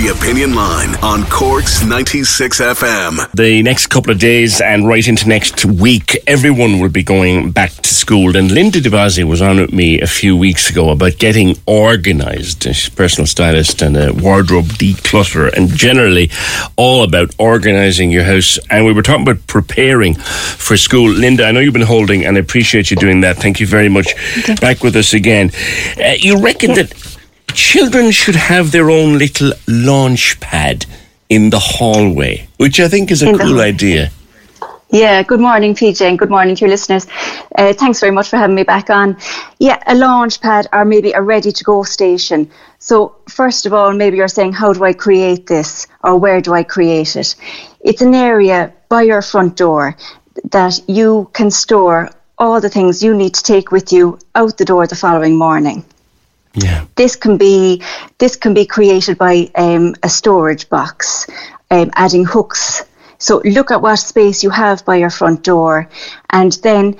The Opinion Line on Cork's 96 FM. The next couple of days and right into next week, everyone will be going back to school. And Linda DeBasi was on with me a few weeks ago about getting organised. She's a personal stylist and a wardrobe declutter, and generally all about organising your house. And we were talking about preparing for school. Linda, I know you've been holding, and I appreciate you doing that. Thank you very much. Back with us again. Uh, you reckon that children should have their own little launch pad in the hallway, which I think is a cool idea. Yeah, good morning, PJ, and good morning to your listeners. Uh, thanks very much for having me back on. Yeah, a launch pad or maybe a ready to go station. So, first of all, maybe you're saying, how do I create this or where do I create it? It's an area by your front door that you can store all the things you need to take with you out the door the following morning Yeah. this can be this can be created by um, a storage box, um, adding hooks. So look at what space you have by your front door, and then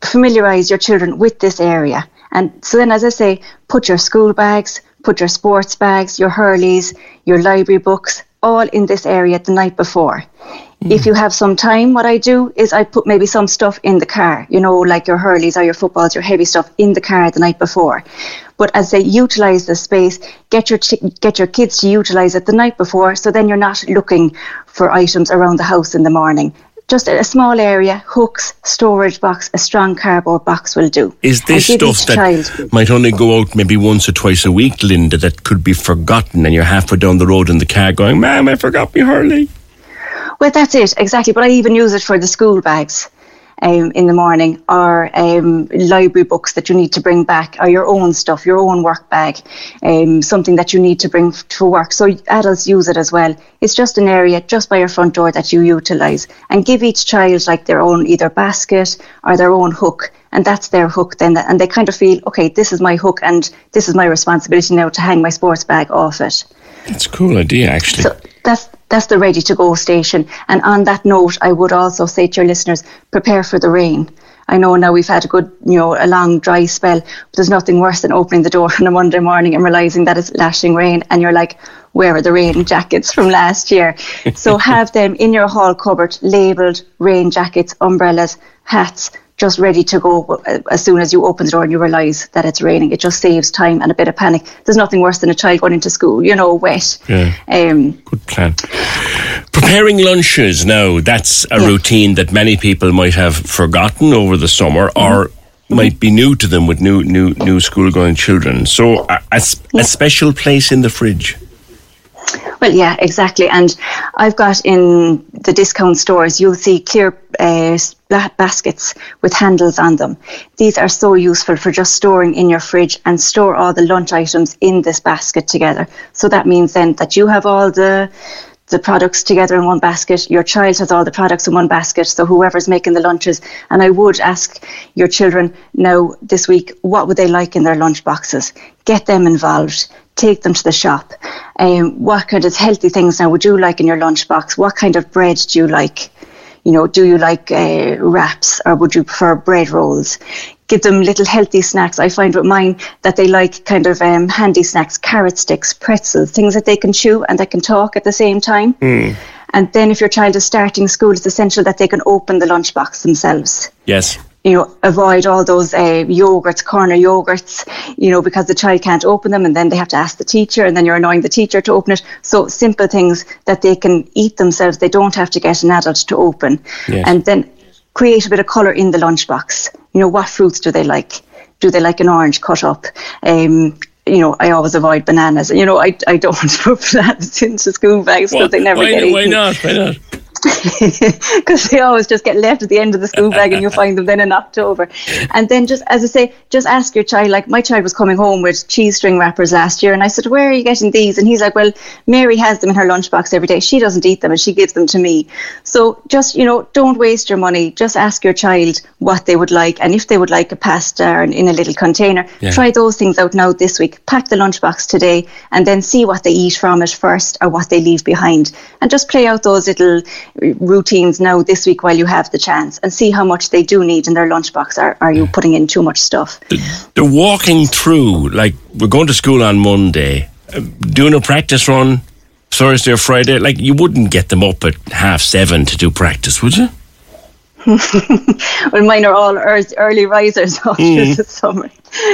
familiarize your children with this area. And so then, as I say, put your school bags, put your sports bags, your Hurleys, your library books, all in this area the night before. If you have some time, what I do is I put maybe some stuff in the car, you know, like your Hurleys or your footballs, your heavy stuff in the car the night before. But as they utilize the space, get your chi- get your kids to utilize it the night before, so then you're not looking for items around the house in the morning. Just a small area, hooks, storage box, a strong cardboard box will do. Is this stuff that child- might only go out maybe once or twice a week, Linda, that could be forgotten and you're halfway down the road in the car going, Ma'am, I forgot me Hurley? Well, that's it, exactly. But I even use it for the school bags um, in the morning or um, library books that you need to bring back or your own stuff, your own work bag, um, something that you need to bring f- to work. So adults use it as well. It's just an area just by your front door that you utilise and give each child like their own either basket or their own hook. And that's their hook then. And they kind of feel, okay, this is my hook and this is my responsibility now to hang my sports bag off it. That's a cool idea, actually. So that's that's the ready to go station. And on that note, I would also say to your listeners, prepare for the rain. I know now we've had a good, you know, a long dry spell, but there's nothing worse than opening the door on a Monday morning and realizing that it's lashing rain, and you're like, where are the rain jackets from last year? so have them in your hall cupboard, labelled rain jackets, umbrellas, hats, just ready to go uh, as soon as you open the door and you realise that it's raining. It just saves time and a bit of panic. There's nothing worse than a child going into school, you know, wet. Yeah. Um, Good plan. Preparing lunches now, that's a Yeah. routine that many people might have forgotten over the summer or might be new to them with new new new school going children. So a, a s- a special place in the fridge. Well, yeah, exactly. And I've got in the discount stores, you'll see clear uh, baskets with handles on them. These are so useful for just storing in your fridge and store all the lunch items in this basket together. So that means then that you have all the the products together in one basket. Your child has all the products in one basket. So whoever's making the lunches, and I would ask your children now this week, what would they like in their lunch boxes? Get them involved. Take them to the shop. Um, what kind of healthy things now would you like in your lunch box? What kind of bread do you like? You know, do you like uh, wraps or would you prefer bread rolls? Give them little healthy snacks. I find with mine that they like kind of um, handy snacks, carrot sticks, pretzels, things that they can chew and they can talk at the same time. And then if your child is starting school, it's essential that they can open the lunchbox themselves Yes. You know, avoid all those uh, yogurts, corner yogurts, you know, because the child can't open them and then they have to ask the teacher and then you're annoying the teacher to open it. So simple things that they can eat themselves. They don't have to get an adult to open. Yes. And then create a bit of colour in the lunchbox. You know, what fruits do they like? Do they like an orange cut up? Um, you know, I always avoid bananas. You know, I, I don't put bananas into school bags because they never why, get why not? Why not? Because they always just get left at the end of the school bag and you find them then in October. And then just, as I say, just ask your child, like my child was coming home with cheese string wrappers last year and I said, where are you getting these? And he's like, well, Mary has them in her lunchbox every day. She doesn't eat them and she gives them to me. So just, you know, don't waste your money. Just ask your child what they would like. And if they would like a pasta in a little container, yeah. try those things out now this week. Pack the lunchbox today and then see what they eat from it first or what they leave behind. And just play out those little routines now this week while you have the chance and see how much they do need in their lunchbox. Are, are you putting in too much stuff? They're walking through, like we're going to school on Monday, uh, doing a practice run Thursday or Friday. Like you wouldn't get them up at half seven to do practice, would you? well, mine are all early risers after mm. the summer.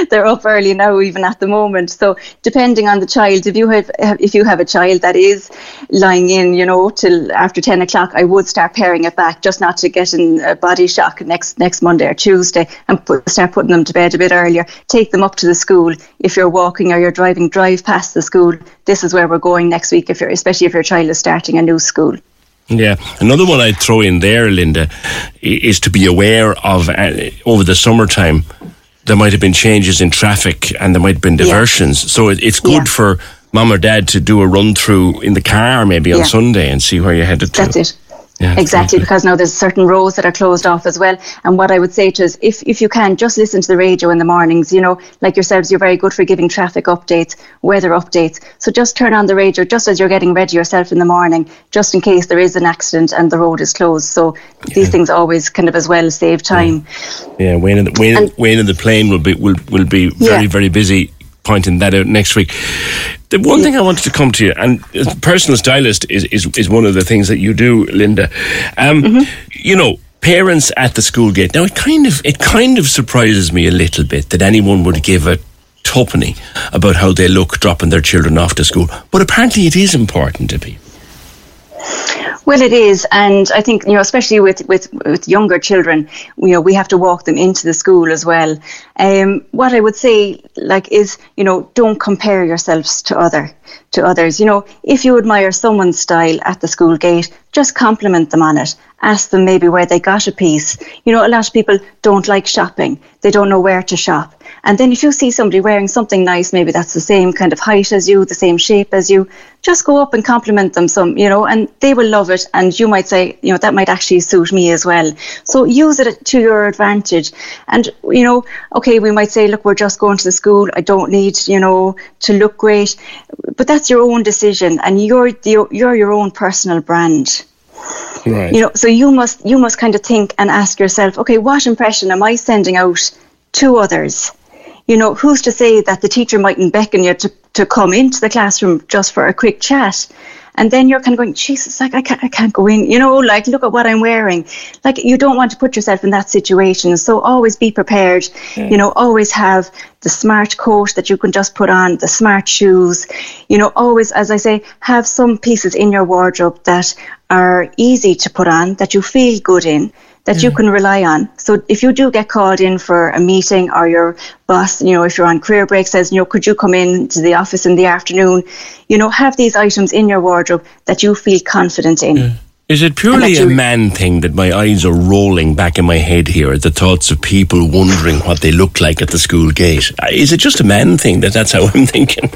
They're up early now, even at the moment. So, depending on the child, if you have if you have a child that is lying in, you know, till after ten o'clock, I would start paring it back, just not to get in a body shock next next Monday or Tuesday, and put, start putting them to bed a bit earlier. Take them up to the school. If you're walking or you're driving, drive past the school. This is where we're going next week. If you're, especially if your child is starting a new school. Yeah, another one I'd throw in there, Linda, is to be aware of uh, over the summertime. There might have been changes in traffic and there might have been diversions. Yeah. So it, it's good yeah. for mom or dad to do a run through in the car maybe on yeah. Sunday and see where you're headed to. That's it. Yeah, exactly, because now there's certain roads that are closed off as well. And what I would say to is, if, if you can, just listen to the radio in the mornings. You know, like yourselves, you're very good for giving traffic updates, weather updates. So just turn on the radio just as you're getting ready yourself in the morning, just in case there is an accident and the road is closed. So yeah. these things always kind of as well save time. Yeah, yeah Wayne, and the, Wayne, and, Wayne and the plane will be will, will be very very busy pointing that out next week. The one thing I wanted to come to you, and personal stylist is, is, is one of the things that you do, Linda. Um, mm-hmm. You know, parents at the school gate. Now, it kind of it kind of surprises me a little bit that anyone would give a tuppenny about how they look dropping their children off to school, but apparently it is important to people. Well, it is, and I think you know, especially with with with younger children, you know, we have to walk them into the school as well. Um, what I would say, like, is you know, don't compare yourselves to other to others. You know, if you admire someone's style at the school gate, just compliment them on it. Ask them maybe where they got a piece. You know, a lot of people don't like shopping. They don't know where to shop. And then if you see somebody wearing something nice, maybe that's the same kind of height as you, the same shape as you, just go up and compliment them some, you know, and they will love it. And you might say, you know, that might actually suit me as well. So use it to your advantage. And, you know, okay, we might say, look, we're just going to the school. I don't need, you know, to look great. But that's your own decision and you're, the, you're your own personal brand. Right. You know, so you must you must kind of think and ask yourself, okay, what impression am I sending out to others? You know, who's to say that the teacher mightn't beckon you to, to come into the classroom just for a quick chat? And then you're kind of going, Jesus, like I can't, I can't go in, you know, like look at what I'm wearing. Like you don't want to put yourself in that situation. So always be prepared, mm. you know, always have the smart coat that you can just put on, the smart shoes, you know, always, as I say, have some pieces in your wardrobe that are easy to put on, that you feel good in that mm. you can rely on. So if you do get called in for a meeting or your boss, you know, if you're on career break says, you know, could you come in to the office in the afternoon, you know, have these items in your wardrobe that you feel confident in. Is it purely a man thing that my eyes are rolling back in my head here at the thoughts of people wondering what they look like at the school gate? Is it just a man thing that that's how I'm thinking?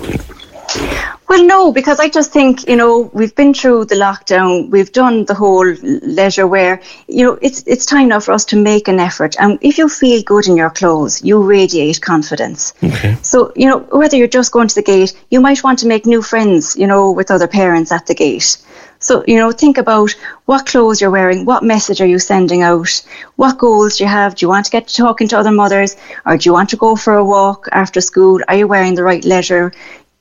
Well, no, because I just think, you know, we've been through the lockdown, we've done the whole leisure wear. You know, it's it's time now for us to make an effort. And if you feel good in your clothes, you radiate confidence. Okay. So, you know, whether you're just going to the gate, you might want to make new friends, you know, with other parents at the gate. So, you know, think about what clothes you're wearing, what message are you sending out, what goals do you have? Do you want to get to talking to other mothers or do you want to go for a walk after school? Are you wearing the right leisure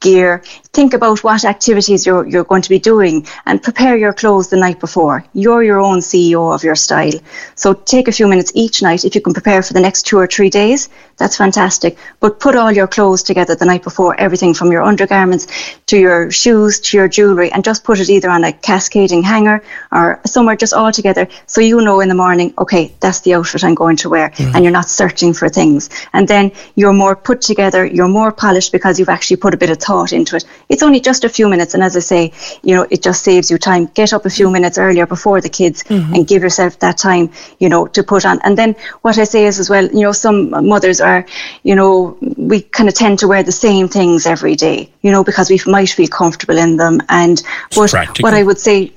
gear. Think about what activities you're, you're going to be doing and prepare your clothes the night before. You're your own CEO of your style. So take a few minutes each night. If you can prepare for the next two or three days, that's fantastic. But put all your clothes together the night before, everything from your undergarments to your shoes to your jewellery, and just put it either on a cascading hanger or somewhere just all together so you know in the morning, okay, that's the outfit I'm going to wear. Mm-hmm. And you're not searching for things. And then you're more put together, you're more polished because you've actually put a bit of thought thought into it. It's only just a few minutes, and as I say, you know, it just saves you time. Get up a few minutes earlier before the kids mm-hmm. and give yourself that time, you know, to put on. And then what I say is as well, you know, some mothers are, you know, we kind of tend to wear the same things every day, you know, because we might feel comfortable in them. And but what I would say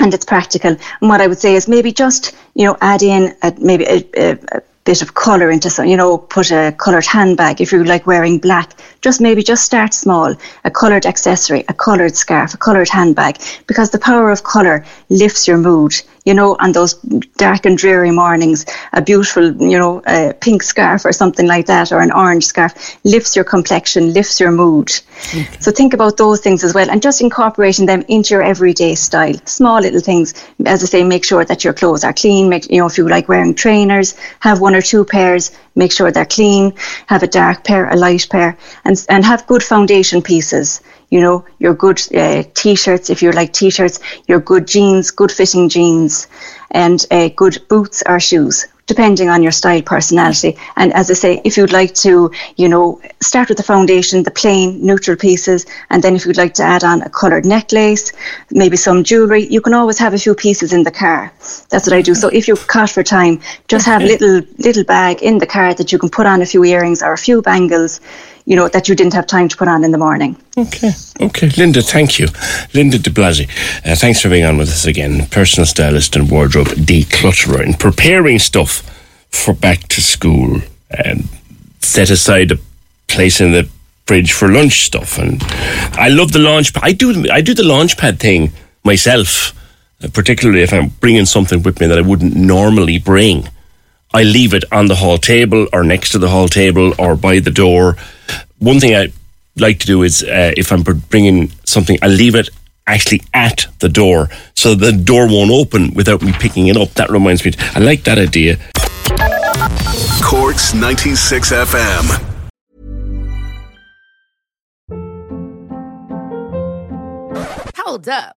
and it's practical. And what I would say is maybe just you know add in a, maybe a, a bit of colour into some, you know, put a coloured handbag if you like wearing black. Just maybe just start small. A coloured accessory, a coloured scarf, a coloured handbag, because the power of colour lifts your mood you know, on those dark and dreary mornings, a beautiful, you know, uh, pink scarf or something like that, or an orange scarf, lifts your complexion, lifts your mood. Okay. So think about those things as well, and just incorporating them into your everyday style. Small little things, as I say, make sure that your clothes are clean. Make you know if you like wearing trainers, have one or two pairs. Make sure they're clean. Have a dark pair, a light pair, and and have good foundation pieces you know, your good uh, t-shirts, if you like t-shirts, your good jeans, good fitting jeans, and uh, good boots or shoes, depending on your style, personality. And as I say, if you'd like to, you know, start with the foundation, the plain, neutral pieces, and then if you'd like to add on a coloured necklace, maybe some jewellery, you can always have a few pieces in the car. That's what I do. So if you're caught for time, just have a little little bag in the car that you can put on a few earrings or a few bangles you know, that you didn't have time to put on in the morning. Okay. Okay. Linda, thank you. Linda de Blasi, uh, thanks for being on with us again. Personal stylist and wardrobe declutterer and preparing stuff for back to school and set aside a place in the fridge for lunch stuff. And I love the launch pad. I do, I do the launch pad thing myself, uh, particularly if I'm bringing something with me that I wouldn't normally bring. I leave it on the hall table or next to the hall table or by the door. One thing I like to do is uh, if I'm bringing something, I leave it actually at the door so the door won't open without me picking it up. That reminds me. I like that idea. Corks 96 FM. Hold up.